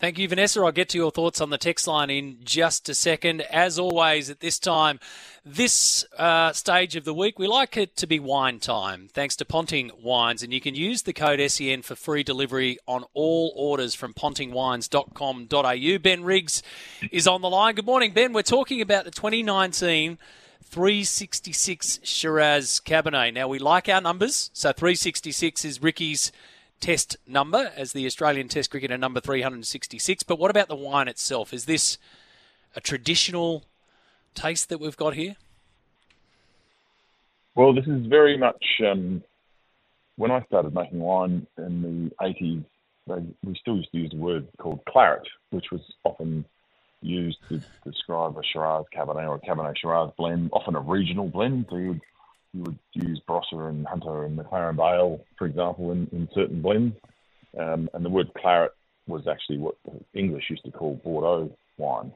Thank you, Vanessa. I'll get to your thoughts on the text line in just a second. As always, at this time, this uh, stage of the week, we like it to be wine time, thanks to Ponting Wines. And you can use the code SEN for free delivery on all orders from pontingwines.com.au. Ben Riggs is on the line. Good morning, Ben. We're talking about the 2019 366 Shiraz Cabernet. Now, we like our numbers. So 366 is Ricky's test number as the Australian Test cricketer number 366. But what about the wine itself? Is this a traditional taste that we've got here? Well, this is very much. Um, when I started making wine in the 80s, they, we still used to use a word called claret, which was often used to describe a Shiraz Cabernet or a Cabernet Shiraz blend, often a regional blend. So you would you would use Barossa and Hunter and McLaren Vale, for example, in, in certain blends. Um, and the word claret was actually what the English used to call Bordeaux wine.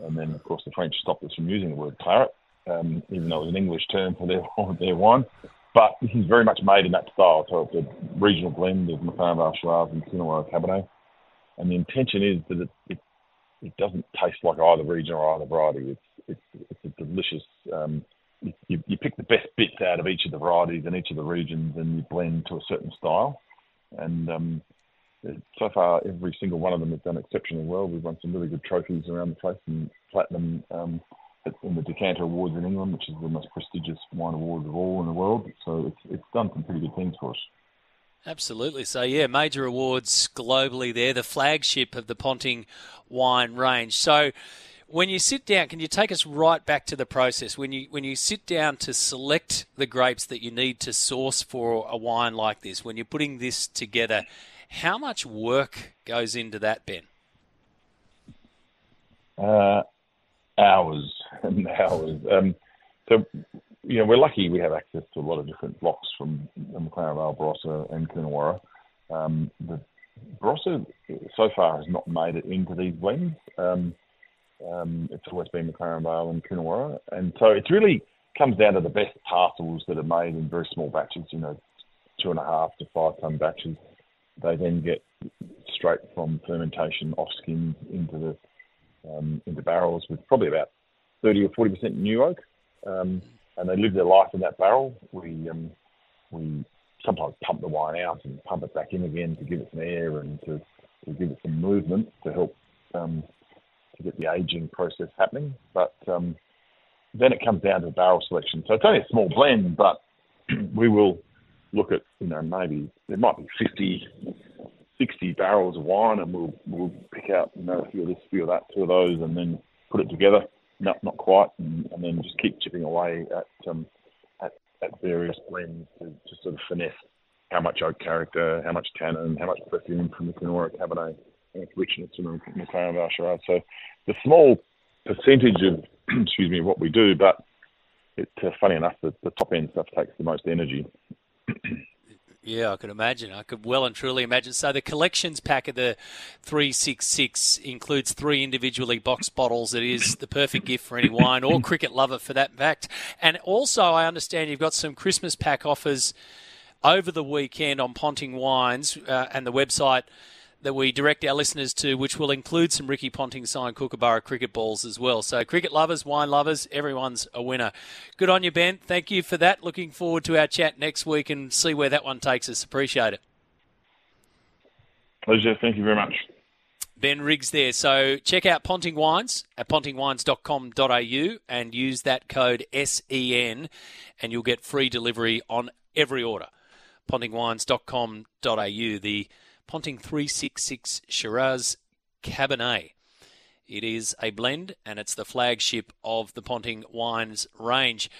And then, of course, the French stopped us from using the word claret, um, even though it was an English term for their, their wine. But this is very much made in that style. So it's a regional blend of McLaren Vale Shiraz and Coonawarra Cabernet. And the intention is that it, it, it doesn't taste like either region or either variety. It's, it's, it's a delicious um, you pick the best bits out of each of the varieties and each of the regions and you blend to a certain style. And um, so far, every single one of them has done exceptionally well. We've won some really good trophies around the place and platinum um, in the Decanter Awards in England, which is the most prestigious wine award of all in the world. So it's, it's done some pretty good things for us. Absolutely. So, yeah, major awards globally there, the flagship of the Ponting wine range. So, when you sit down, can you take us right back to the process? When you when you sit down to select the grapes that you need to source for a wine like this, when you're putting this together, how much work goes into that, Ben? Uh, hours and hours. Um, so, you know, we're lucky we have access to a lot of different blocks from McLaren Vale, Barossa, and Coonawarra. Um, the Barossa so far has not made it into these blends. Um, um, it's always been McLaren Vale and Coonawarra. And so it really comes down to the best parcels that are made in very small batches, you know, two and a half to five ton batches. They then get straight from fermentation off skins into the um, into barrels with probably about 30 or 40 percent new oak, um, and they live their life in that barrel. We um, we sometimes pump the wine out and pump it back in again to give it some air and to, to give it some movement to help um, to get the aging process happening. But um, then it comes down to barrel selection. So it's only a small blend, but we will look at, you know, maybe there might be 50, 60 barrels of wine, and we'll we'll pick out, you know, a few of this, a few of that, two of those, and then put it together. Not not quite, and, and then just keep chipping away at um, at, at various blends to, to sort of finesse how much oak character, how much tannin, how much perfume from the Coonawarra Cabernet richness and McLaren Vale Shiraz. So the small percentage of excuse me what we do, but it's uh, funny enough that the top end stuff takes the most energy. Yeah, I could imagine. I could well and truly imagine. So the collections pack of the 366 includes three individually boxed bottles. It is the perfect gift for any wine or cricket lover for that fact. And also, I understand you've got some Christmas pack offers over the weekend on Ponting Wines uh, and the website that we direct our listeners to, which will include some Ricky Ponting signed Kookaburra cricket balls as well. So, cricket lovers, wine lovers, everyone's a winner. Good on you, Ben. Thank you for that. Looking forward to our chat next week and see where that one takes us. Appreciate it. Pleasure. Thank you very much. Ben Riggs there. So check out Ponting Wines at pontingwines.com.au and use that code SEN and you'll get free delivery on every order. pontingwines.com.au. The Ponting 366 Shiraz Cabernet. It is a blend and it's the flagship of the Ponting Wines range.